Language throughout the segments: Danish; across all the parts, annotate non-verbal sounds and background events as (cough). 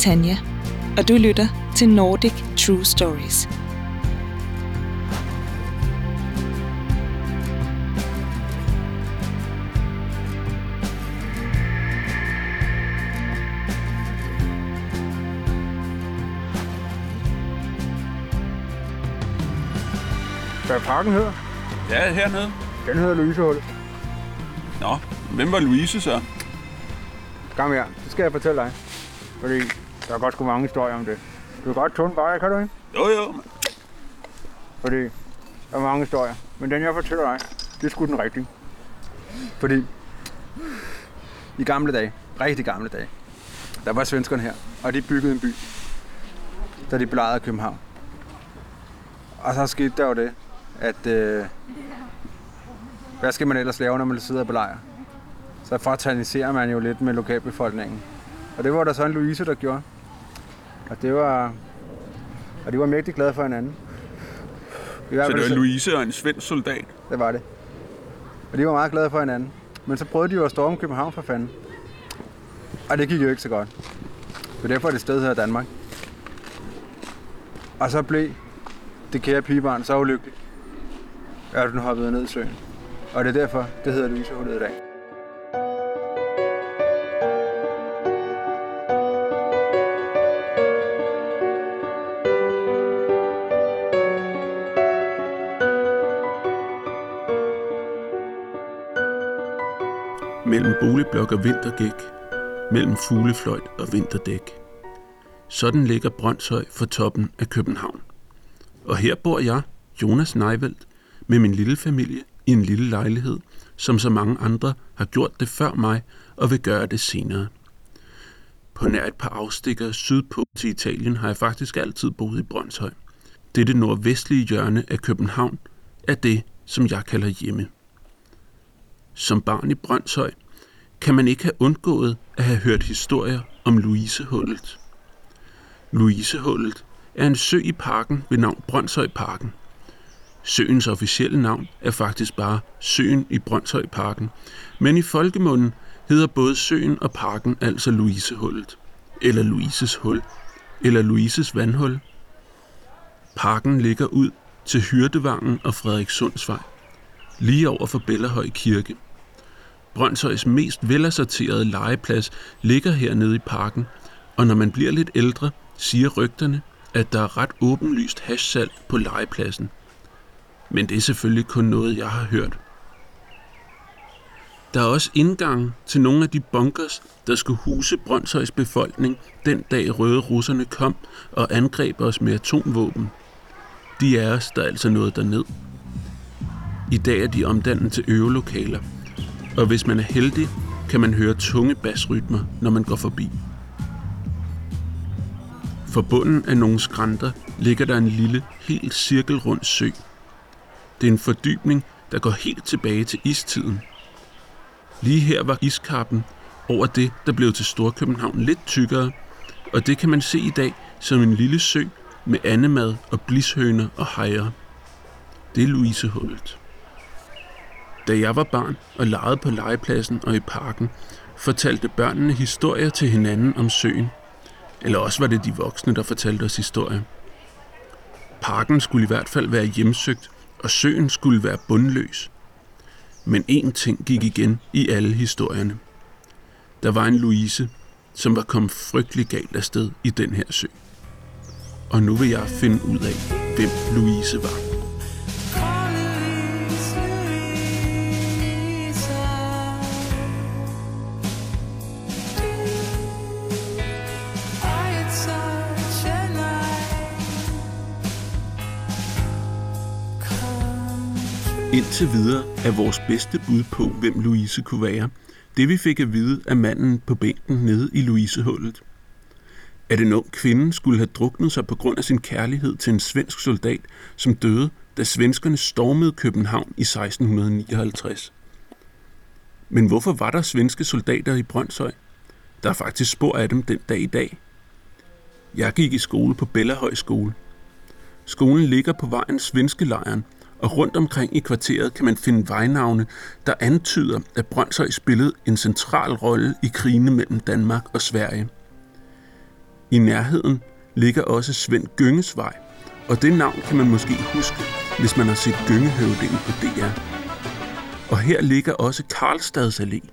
Tanja, og du lytter til Nordic True Stories. Hvad parken hedder? Ja, hernede. Den hedder Louisehullet. Nå, hvem var Louise så? Kom her, det skal jeg fortælle dig. Fordi der er godt sgu mange historier om det. Du kan godt tunde bare, kan du ikke? Jo, jo. Fordi der er mange historier. Men den jeg fortæller dig, det er sgu den rigtige. Fordi i gamle dage, rigtig gamle dage, der var svenskerne her, og de byggede en by, da de belejrede København. Og så skete der jo det, at øh, hvad skal man ellers lave, når man sidder og belejrer? Så fraterniserer man jo lidt med lokalbefolkningen. Og det var der så en Louise, der gjorde. Og det var... Og de var mægtig glade for hinanden. I hvert Så det var Louise og en svensk soldat. det var det. Og de var meget glade for hinanden. Men så prøvede de jo at storme København for fanden. Og det gik jo ikke så godt. Så derfor er det sted her Danmark. Og så blev det kære pigebarn så ulykkeligt, at den hoppede ned i søen. Og det er derfor, det hedder Louisehullet i dag. Blokker vintergæk, mellem fuglefløjt og vinterdæk. Sådan ligger Brøndshøj for toppen af København. Og her bor jeg, Jonas Neivelt, med min lille familie i en lille lejlighed, som så mange andre har gjort det før mig og vil gøre det senere. På nær et par afstikker sydpå til Italien har jeg faktisk altid boet i Brøndshøj. Dette nordvestlige hjørne af København er det, som jeg kalder hjemme. Som barn i Brøndshøj kan man ikke have undgået at have hørt historier om Louisehullet. Louisehullet er en sø i parken ved navn Brøndshøjparken. Søens officielle navn er faktisk bare Søen i Brøndshøjparken, men i folkemunden hedder både søen og parken altså Louisehullet, eller Louises hul, eller Louises vandhul. Parken ligger ud til Hyrdevangen og Frederikssundsvej, lige over for Bellerhøj Kirke. Brøndshøjs mest velassorterede legeplads ligger hernede i parken, og når man bliver lidt ældre, siger rygterne, at der er ret åbenlyst hashsalg på legepladsen. Men det er selvfølgelig kun noget, jeg har hørt. Der er også indgang til nogle af de bunkers, der skulle huse Brøndshøjs befolkning den dag røde russerne kom og angreb os med atomvåben. De er os, der altså nåede derned. I dag er de omdannet til øvelokaler, og hvis man er heldig, kan man høre tunge basrytmer, når man går forbi. For bunden af nogle skrænter ligger der en lille, helt cirkelrund sø. Det er en fordybning, der går helt tilbage til istiden. Lige her var iskappen over det, der blev til Storkøbenhavn lidt tykkere, og det kan man se i dag som en lille sø med andemad og blishøner og hejer. Det er Louisehullet. Da jeg var barn og legede på legepladsen og i parken, fortalte børnene historier til hinanden om søen. Eller også var det de voksne, der fortalte os historier. Parken skulle i hvert fald være hjemsøgt, og søen skulle være bundløs. Men én ting gik igen i alle historierne. Der var en Louise, som var kommet frygtelig galt afsted i den her sø. Og nu vil jeg finde ud af, hvem Louise var. Indtil videre er vores bedste bud på, hvem Louise kunne være, det vi fik at vide af manden på bænken nede i Louisehullet. At en ung kvinde skulle have druknet sig på grund af sin kærlighed til en svensk soldat, som døde, da svenskerne stormede København i 1659. Men hvorfor var der svenske soldater i Brøndshøj? Der er faktisk spor af dem den dag i dag. Jeg gik i skole på Bellahøj skole. Skolen ligger på vejen Svenske Lejren, og rundt omkring i kvarteret kan man finde vejnavne, der antyder, at Brøndshøj spillede en central rolle i krigene mellem Danmark og Sverige. I nærheden ligger også Svend Gynges vej, og det navn kan man måske huske, hvis man har set Gyngehøvdingen på DR. Og her ligger også Karlstads Allé,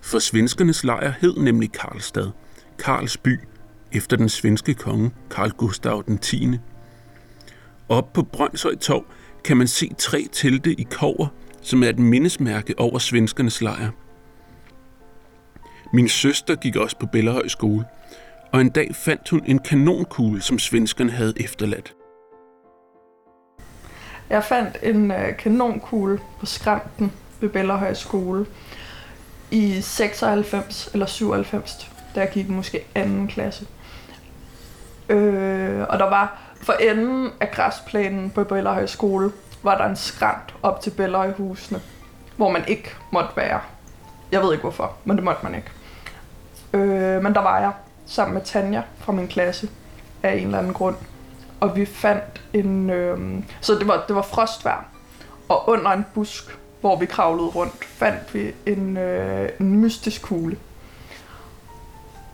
for svenskernes lejr hed nemlig Karlstad, Karls by, efter den svenske konge Karl Gustav den 10. Op på Brøndshøj Torv kan man se tre telte i kover, som er et mindesmærke over svenskernes lejr. Min søster gik også på Bellerhøj skole, og en dag fandt hun en kanonkugle, som svenskerne havde efterladt. Jeg fandt en øh, kanonkugle på skræmten ved Bellerhøj skole i 96 eller 97, da jeg gik måske anden klasse. Øh, og der var for enden af græsplænen på Bellerhøj skole, var der en skrant op til Bellerhøjhusene, hvor man ikke måtte være. Jeg ved ikke hvorfor, men det måtte man ikke. Øh, men der var jeg sammen med Tanja fra min klasse af en eller anden grund. Og vi fandt en... Øh, så det var, det var frostvær. Og under en busk, hvor vi kravlede rundt, fandt vi en, øh, en mystisk kugle.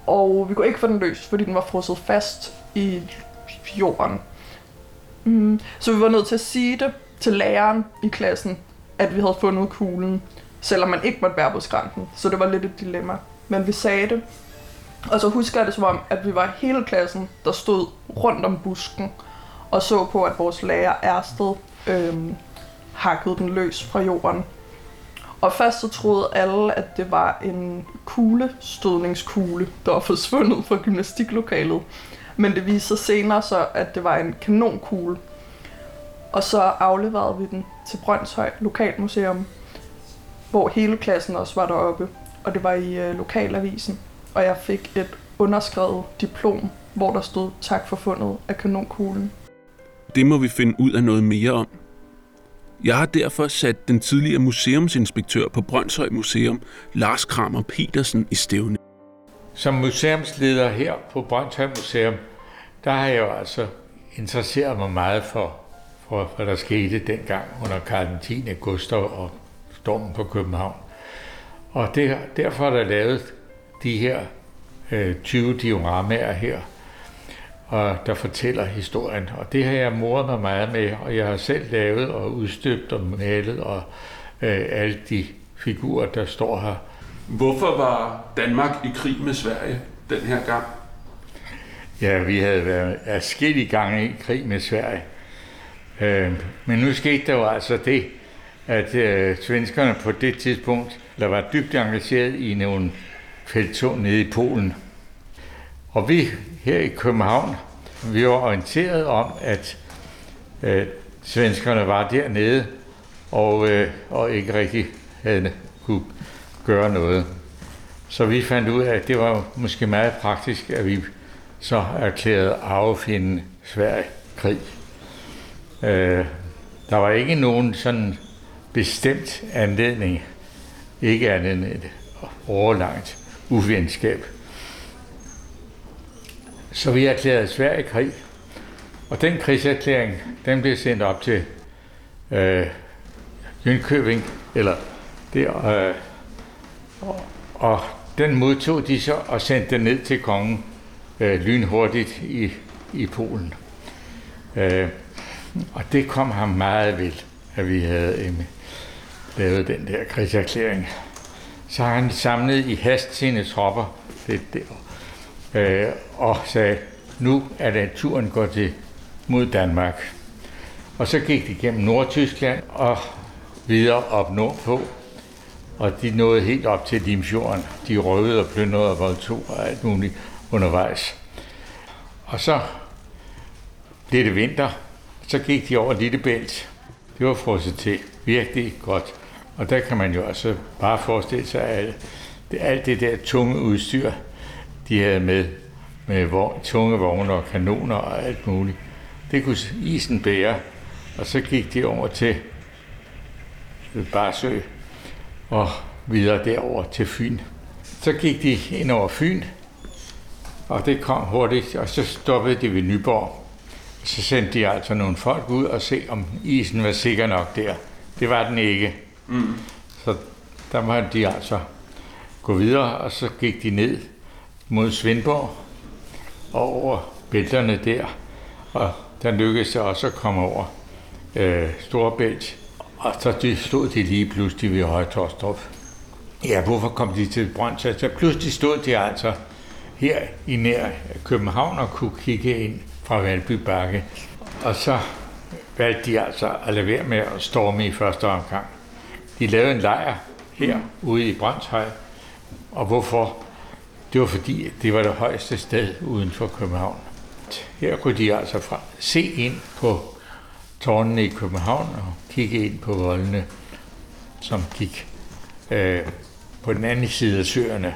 Og vi kunne ikke få den løs, fordi den var frosset fast i jorden. Mm. Så vi var nødt til at sige det til læreren i klassen, at vi havde fundet kuglen, selvom man ikke måtte være på skranken. Så det var lidt et dilemma. Men vi sagde det. Og så husker jeg det som om, at vi var hele klassen, der stod rundt om busken og så på, at vores lærer Ersted øhm, hakkede den løs fra jorden. Og først så troede alle, at det var en kuglestødningskugle, der var forsvundet fra gymnastiklokalet. Men det viste sig senere så, at det var en kanonkugle. Og så afleverede vi den til Brøndshøj Lokalmuseum, hvor hele klassen også var deroppe. Og det var i øh, lokalavisen. Og jeg fik et underskrevet diplom, hvor der stod tak for fundet af kanonkuglen. Det må vi finde ud af noget mere om. Jeg har derfor sat den tidligere museumsinspektør på Brøndshøj Museum, Lars Kramer Petersen, i stævne. Som museumsleder her på Brøndshøj Museum, der har jeg jo altså interesseret mig meget for, for hvad der skete dengang under Karl 10. Gustav og stormen på København. Og det, derfor er der lavet de her øh, 20 dioramaer her, og der fortæller historien. Og det har jeg moret mig meget med, og jeg har selv lavet og udstøbt og malet og øh, alle de figurer, der står her. Hvorfor var Danmark i krig med Sverige den her gang? Ja, vi havde været afskillige gange i krig med Sverige. Øh, men nu skete der jo altså det, at øh, svenskerne på det tidspunkt der var dybt engageret i nogle feltog nede i Polen. Og vi her i København, vi var orienteret om, at øh, svenskerne var dernede og, øh, og ikke rigtig havde kunne gøre noget. Så vi fandt ud af, at det var måske meget praktisk, at vi så erklærede arvefjenden Sverige krig. Øh, der var ikke nogen sådan bestemt anledning, ikke andet end et overlangt uvenskab. Så vi erklærede Sverige krig, og den krigserklæring, den blev sendt op til øh, Jönköping, eller der, øh, og, den modtog de så og sendte den ned til kongen øh, lynhurtigt i, i Polen. Øh, og det kom ham meget vel, at vi havde øh, lavet den der krigserklæring. Så han samlede i hast sine tropper det der, øh, og sagde, nu er det turen går til mod Danmark. Og så gik de gennem Nordtyskland og videre op nordpå, og de nåede helt op til Limfjorden. De røvede og plyndrede og voldtog og alt muligt undervejs. Og så blev det vinter, så gik de over Lillebælt, det var frosset til virkelig godt. Og der kan man jo også bare forestille sig, at det, alt det der tunge udstyr, de havde med, med vogn, tunge vogne og kanoner og alt muligt, det kunne isen bære. Og så gik de over til Barsø og videre derover til Fyn. Så gik de ind over Fyn, og det kom hurtigt, og så stoppede de ved Nyborg. Så sendte de altså nogle folk ud og se, om isen var sikker nok der. Det var den ikke. Mm. Så der måtte de altså gå videre, og så gik de ned mod Svendborg og over bælterne der. Og der lykkedes det også at komme over øh, Storebælt. Og så de stod de lige pludselig ved Højtorstrup. Ja, hvorfor kom de til Brøndshøj? Så altså, pludselig stod de altså her i nær København og kunne kigge ind fra Valby Bakke. Og så valgte de altså at lade være med at storme i første omgang. De lavede en lejr her ude i Brøndshøj. Og hvorfor? Det var fordi, det var det højeste sted uden for København. Her kunne de altså fra se ind på tårnene i København og kigge ind på voldene, som gik øh, på den anden side af søerne.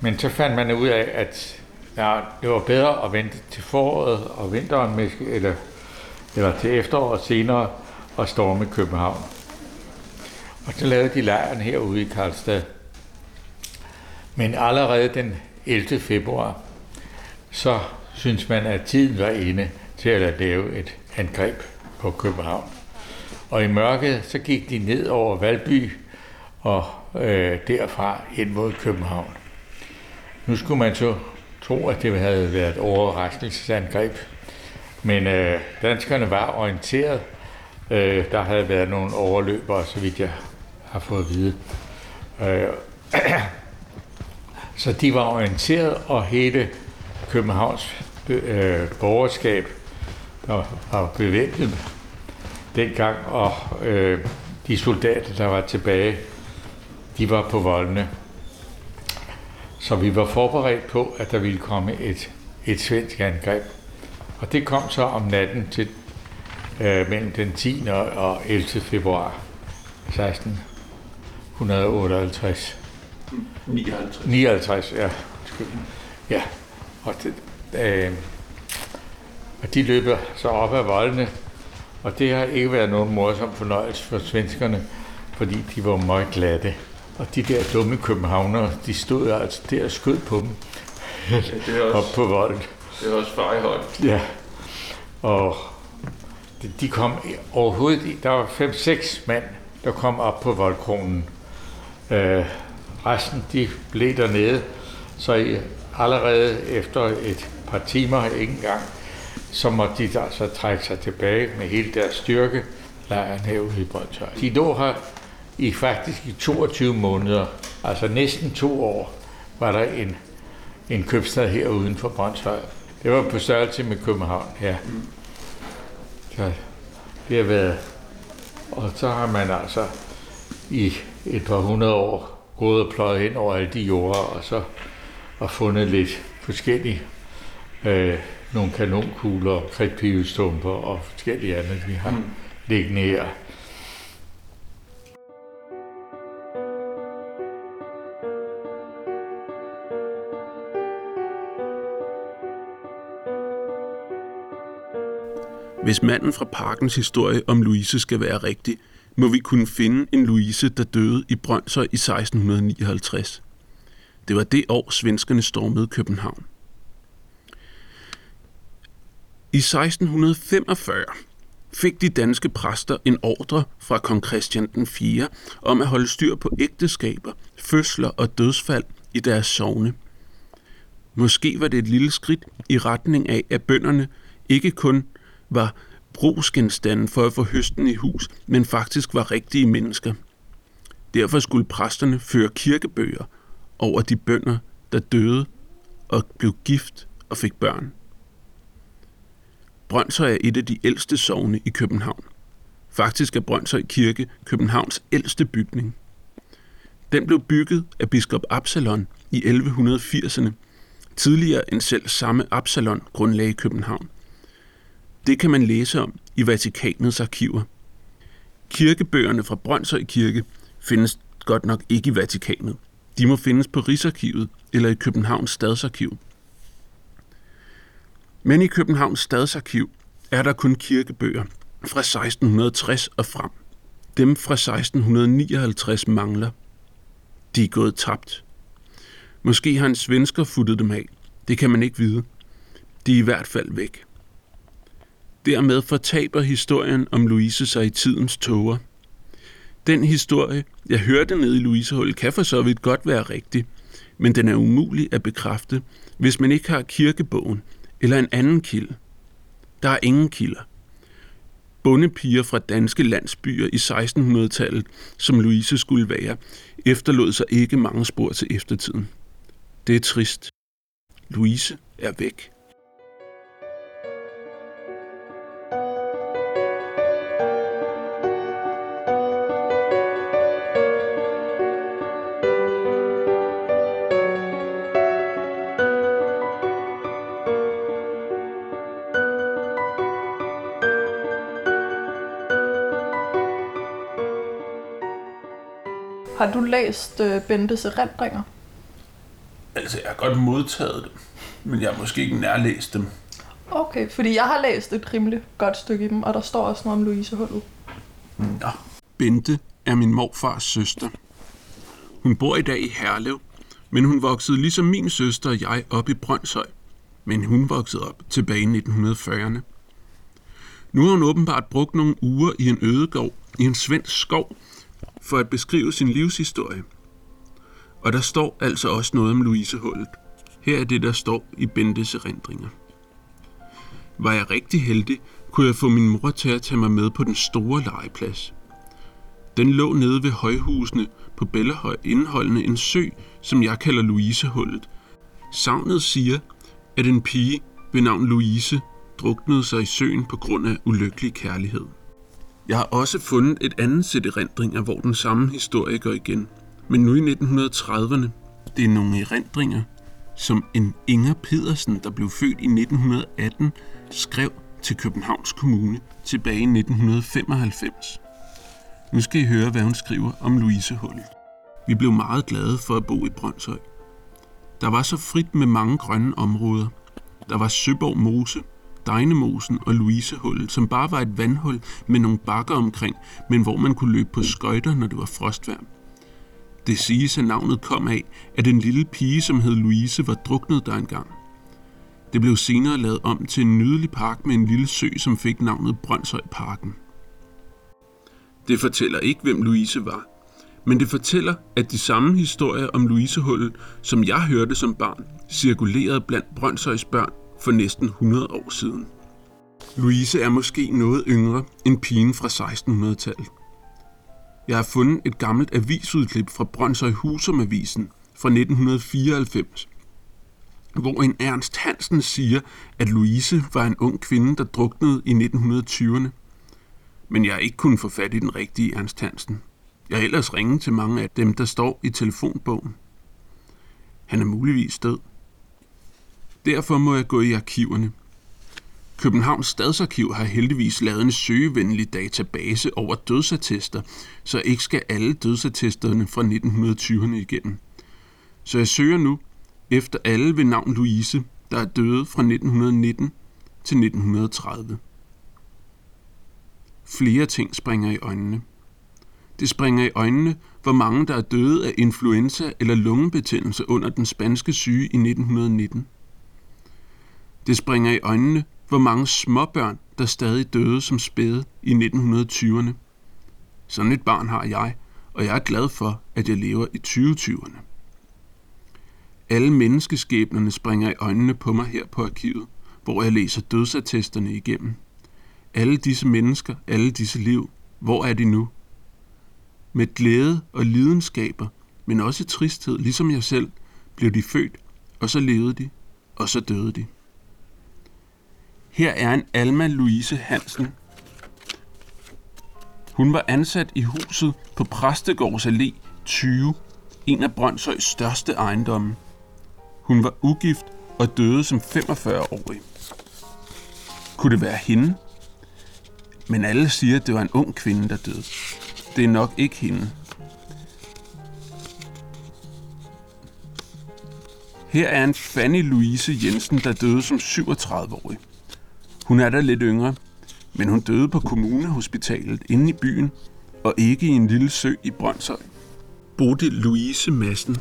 Men så fandt man ud af, at ja, det var bedre at vente til foråret og vinteren, eller, eller til efteråret senere, og storme København. Og så lavede de lejren herude i Karlstad. Men allerede den 11. februar, så synes man, at tiden var inde til at lave et angreb på København. Og i mørket, så gik de ned over Valby og øh, derfra ind mod København. Nu skulle man så tro, at det havde været et overraskelsesangreb, men øh, danskerne var orienteret. Øh, der havde været nogle overløbere, så vidt jeg har fået at vide. Øh, (clears throat) så de var orienteret, og hele Københavns øh, borgerskab, der var bevæbnet dengang, og øh, de soldater, der var tilbage, de var på voldene. Så vi var forberedt på, at der ville komme et, et svensk angreb. Og det kom så om natten til øh, mellem den 10. og 11. februar 1658. 59. 59, ja. Ja, og, det, øh, og de løber så op ad voldene, og det har ikke været nogen morsom fornøjelse for svenskerne, fordi de var meget glatte. Og de der dumme københavnere, de stod altså der og skød på dem. Ja, det er (laughs) også, op på volden. Det er også fejhold. Ja. Og de, de kom overhovedet, der var fem-seks mand, der kom op på voldkronen. Øh, resten, de blev dernede, så i, allerede efter et par timer, ikke engang, så måtte de altså trække sig tilbage med hele deres styrke, lejren herude i Brøndshøj. De lå her i faktisk i 22 måneder, altså næsten to år, var der en, en købstad her uden for Brøndshøj. Det var på størrelse med København, ja. Så det har været, og så har man altså i et par hundrede år gået og pløjet ind over alle de jorder, og så og fundet lidt forskellige, øh, nogle kanonkugler, kridtpivestumper og forskellige andet, vi har mm. liggende her. Hvis manden fra parkens historie om Louise skal være rigtig, må vi kunne finde en Louise, der døde i Brøndshøj i 1659. Det var det år, svenskerne stormede København. I 1645 fik de danske præster en ordre fra kong Christian den 4. om at holde styr på ægteskaber, fødsler og dødsfald i deres sovne. Måske var det et lille skridt i retning af, at bønderne ikke kun var brugsgenstande for at få høsten i hus, men faktisk var rigtige mennesker. Derfor skulle præsterne føre kirkebøger over de bønder, der døde og blev gift og fik børn. Brøndshøj er et af de ældste sogne i København. Faktisk er Brøndshøj Kirke Københavns ældste bygning. Den blev bygget af biskop Absalon i 1180'erne, tidligere end selv samme Absalon grundlagde København. Det kan man læse om i Vatikanets arkiver. Kirkebøgerne fra Brøndshøj Kirke findes godt nok ikke i Vatikanet. De må findes på Rigsarkivet eller i Københavns Stadsarkiv. Men i Københavns Stadsarkiv er der kun kirkebøger fra 1660 og frem. Dem fra 1659 mangler. De er gået tabt. Måske har en svensker futtet dem af. Det kan man ikke vide. De er i hvert fald væk. Dermed fortaber historien om Louise sig i tidens tåger. Den historie, jeg hørte nede i Louisehul, kan for så vidt godt være rigtig, men den er umulig at bekræfte, hvis man ikke har kirkebogen eller en anden kilde. Der er ingen kilder. Bondepiger fra danske landsbyer i 1600-tallet, som Louise skulle være, efterlod sig ikke mange spor til eftertiden. Det er trist. Louise er væk. Har du læst øh, Bentes erindringer? Altså, jeg har godt modtaget dem, men jeg har måske ikke nærlæst dem. Okay, fordi jeg har læst et rimelig godt stykke i dem, og der står også noget om Louise Hullet. Nå. Bente er min morfars søster. Hun bor i dag i Herlev, men hun voksede ligesom min søster og jeg op i Brøndshøj. Men hun voksede op tilbage i 1940'erne. Nu har hun åbenbart brugt nogle uger i en ødegård i en svensk skov for at beskrive sin livshistorie. Og der står altså også noget om Louise Hullet. Her er det, der står i Bentes erindringer. Var jeg rigtig heldig, kunne jeg få min mor til at tage mig med på den store legeplads. Den lå nede ved højhusene på Bellerhøj indeholdende en sø, som jeg kalder Louisehullet. Savnet siger, at en pige ved navn Louise druknede sig i søen på grund af ulykkelig kærlighed. Jeg har også fundet et andet sæt erindringer, hvor den samme historie går igen. Men nu i 1930'erne. Det er nogle erindringer, som en Inger Pedersen, der blev født i 1918, skrev til Københavns Kommune tilbage i 1995. Nu skal I høre, hvad hun skriver om Louise Hullet. Vi blev meget glade for at bo i Brøndshøj. Der var så frit med mange grønne områder. Der var Søborg Mose, Dejnemosen og Louisehullet, som bare var et vandhul med nogle bakker omkring, men hvor man kunne løbe på skøjter, når det var frostvær. Det siges, at navnet kom af, at en lille pige, som hed Louise, var druknet der engang. Det blev senere lavet om til en nydelig park med en lille sø, som fik navnet Brøndshøjparken. Det fortæller ikke, hvem Louise var, men det fortæller, at de samme historier om Louisehullet, som jeg hørte som barn, cirkulerede blandt Brøndshøjs børn for næsten 100 år siden. Louise er måske noget yngre end pigen fra 1600-tallet. Jeg har fundet et gammelt avisudklip fra Brøndshøj Husum Avisen fra 1994, hvor en Ernst Hansen siger, at Louise var en ung kvinde, der druknede i 1920'erne. Men jeg har ikke kunnet få fat i den rigtige Ernst Hansen. Jeg har ellers ringet til mange af dem, der står i telefonbogen. Han er muligvis død. Derfor må jeg gå i arkiverne. Københavns Stadsarkiv har heldigvis lavet en søgevenlig database over dødsattester, så ikke skal alle dødsattesterne fra 1920'erne igennem. Så jeg søger nu efter alle ved navn Louise, der er døde fra 1919 til 1930. Flere ting springer i øjnene. Det springer i øjnene, hvor mange der er døde af influenza eller lungebetændelse under den spanske syge i 1919. Det springer i øjnene, hvor mange småbørn, der stadig døde som spæde i 1920'erne. Sådan et barn har jeg, og jeg er glad for, at jeg lever i 2020'erne. Alle menneskeskæbnerne springer i øjnene på mig her på arkivet, hvor jeg læser dødsattesterne igennem. Alle disse mennesker, alle disse liv, hvor er de nu? Med glæde og lidenskaber, men også tristhed, ligesom jeg selv, blev de født, og så levede de, og så døde de. Her er en Alma Louise Hansen. Hun var ansat i huset på Præstegårds Allé 20, en af Brøndshøjs største ejendomme. Hun var ugift og døde som 45-årig. Kunne det være hende? Men alle siger, at det var en ung kvinde, der døde. Det er nok ikke hende. Her er en Fanny Louise Jensen, der døde som 37-årig. Hun er da lidt yngre, men hun døde på kommunehospitalet inde i byen, og ikke i en lille sø i Brøndshøj. Bodil Louise Madsen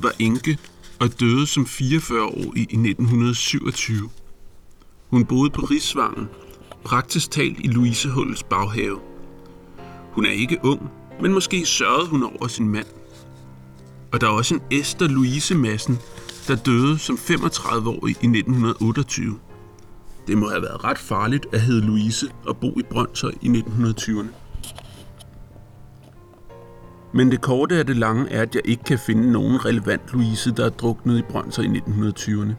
var enke og døde som 44-årig i 1927. Hun boede på Rigsvangen, praktisk talt i Louisehullets baghave. Hun er ikke ung, men måske sørgede hun over sin mand. Og der er også en Esther Louise Madsen, der døde som 35-årig i 1928. Det må have været ret farligt at hedde Louise og bo i Brøndshøj i 1920'erne. Men det korte af det lange er, at jeg ikke kan finde nogen relevant Louise, der er druknet i Brøndshøj i 1920'erne.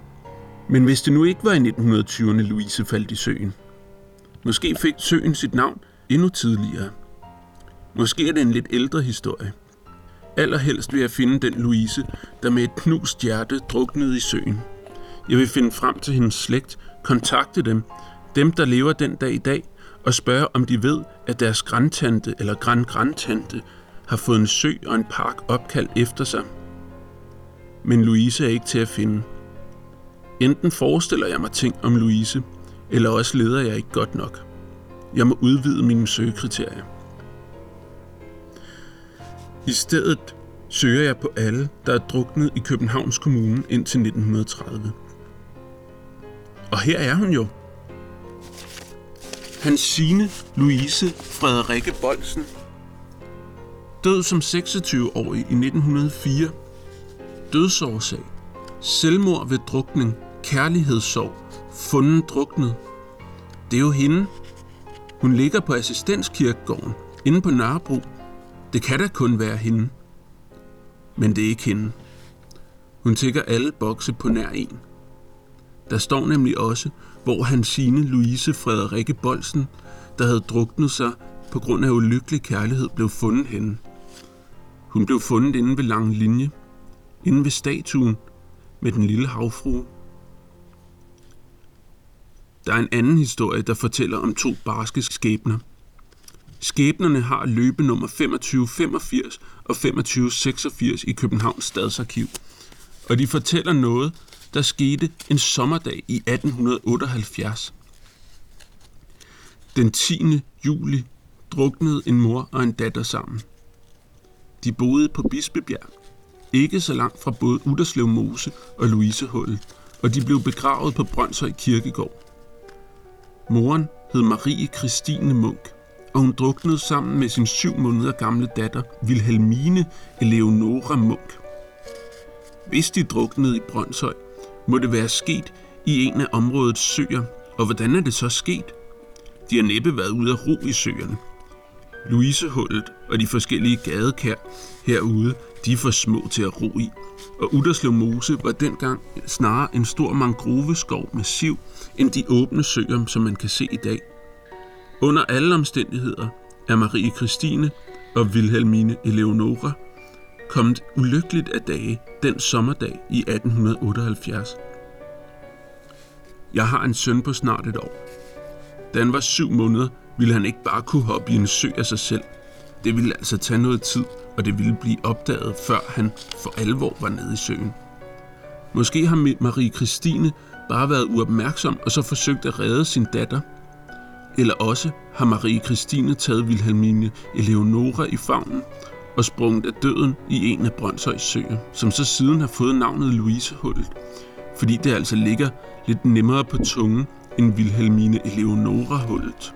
Men hvis det nu ikke var i 1920'erne, Louise faldt i søen. Måske fik søen sit navn endnu tidligere. Måske er det en lidt ældre historie. Allerhelst vil jeg finde den Louise, der med et knust hjerte druknede i søen. Jeg vil finde frem til hendes slægt, kontakte dem, dem der lever den dag i dag, og spørge om de ved, at deres grandtante eller grandgrandtante har fået en sø og en park opkaldt efter sig. Men Louise er ikke til at finde. Enten forestiller jeg mig ting om Louise, eller også leder jeg ikke godt nok. Jeg må udvide mine søgekriterier. I stedet søger jeg på alle, der er druknet i Københavns Kommune indtil 1930. Og her er hun jo. Hansine Louise Frederikke Bolsen. Død som 26-årig i 1904. Dødsårsag. Selvmord ved drukning. Kærlighedssorg. Funden druknet. Det er jo hende. Hun ligger på assistenskirkegården inde på Nørrebro. Det kan da kun være hende. Men det er ikke hende. Hun tækker alle bokse på nær en. Der står nemlig også, hvor Hansine Louise Frederikke Bolsen, der havde druknet sig på grund af ulykkelig kærlighed, blev fundet henne. Hun blev fundet inde ved lang linje, inde ved statuen med den lille havfrue. Der er en anden historie, der fortæller om to barske skæbner. Skæbnerne har løbenummer 2585 og 2586 i Københavns Stadsarkiv, og de fortæller noget, der skete en sommerdag i 1878. Den 10. juli druknede en mor og en datter sammen. De boede på Bispebjerg, ikke så langt fra både Uderslev Mose og Louisehullet, og de blev begravet på Brøndshøj Kirkegård. Moren hed Marie Christine Munk, og hun druknede sammen med sin syv måneder gamle datter, Vilhelmine Eleonora Munk. Hvis de druknede i Brøndshøj, må det være sket i en af områdets søer, og hvordan er det så sket? De har næppe været ude af ro i søerne. Louisehullet og de forskellige gadekær herude, de er for små til at ro i. Og Utterslev Mose var dengang snarere en stor mangroveskov med siv, end de åbne søer, som man kan se i dag. Under alle omstændigheder er Marie Christine og Wilhelmine Eleonora kommet ulykkeligt af dage den sommerdag i 1878. Jeg har en søn på snart et år. Da han var syv måneder, ville han ikke bare kunne hoppe i en sø af sig selv. Det ville altså tage noget tid, og det ville blive opdaget, før han for alvor var nede i søen. Måske har Marie Christine bare været uopmærksom og så forsøgt at redde sin datter. Eller også har Marie Christine taget Wilhelmine Eleonora i favnen og sprunget af døden i en af Brøndshøjs søer, som så siden har fået navnet Louisehullet, fordi det altså ligger lidt nemmere på tungen end Vilhelmine Eleonora-hullet.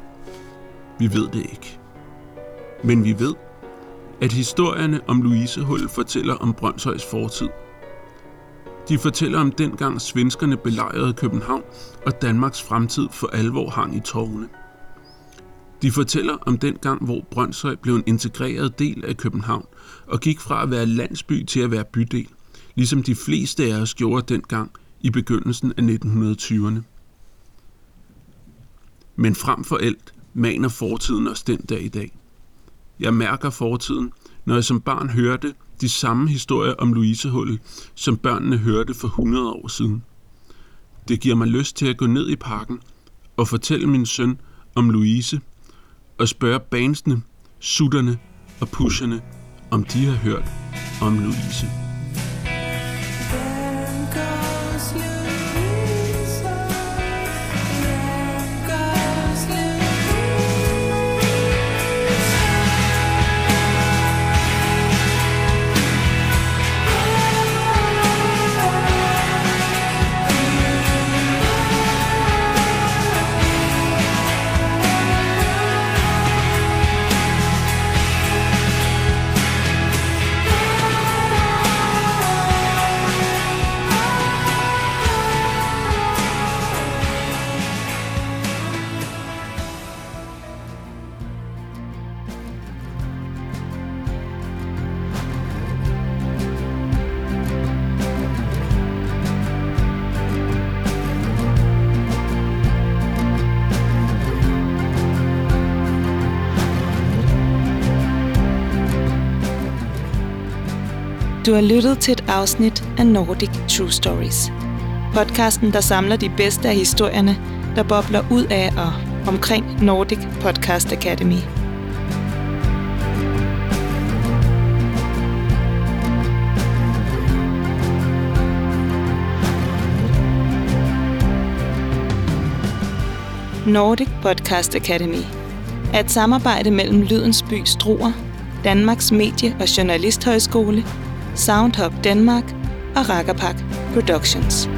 Vi ved det ikke. Men vi ved, at historierne om Louisehullet fortæller om Brøndshøjs fortid. De fortæller om dengang svenskerne belejrede København, og Danmarks fremtid for alvor hang i tårne. De fortæller om den gang, hvor Brøndshøj blev en integreret del af København og gik fra at være landsby til at være bydel, ligesom de fleste af os gjorde dengang i begyndelsen af 1920'erne. Men frem for alt maner fortiden os den dag i dag. Jeg mærker fortiden, når jeg som barn hørte de samme historier om Louisehullet, som børnene hørte for 100 år siden. Det giver mig lyst til at gå ned i parken og fortælle min søn om Louise – og spørge bandsene, sutterne og pusherne, om de har hørt om Louise. Du har lyttet til et afsnit af Nordic True Stories. Podcasten, der samler de bedste af historierne, der bobler ud af og omkring Nordic Podcast Academy. Nordic Podcast Academy er et samarbejde mellem Lydens By Struer, Danmarks Medie- og Journalisthøjskole, Soundhop Danmark og Rakkerpak Productions.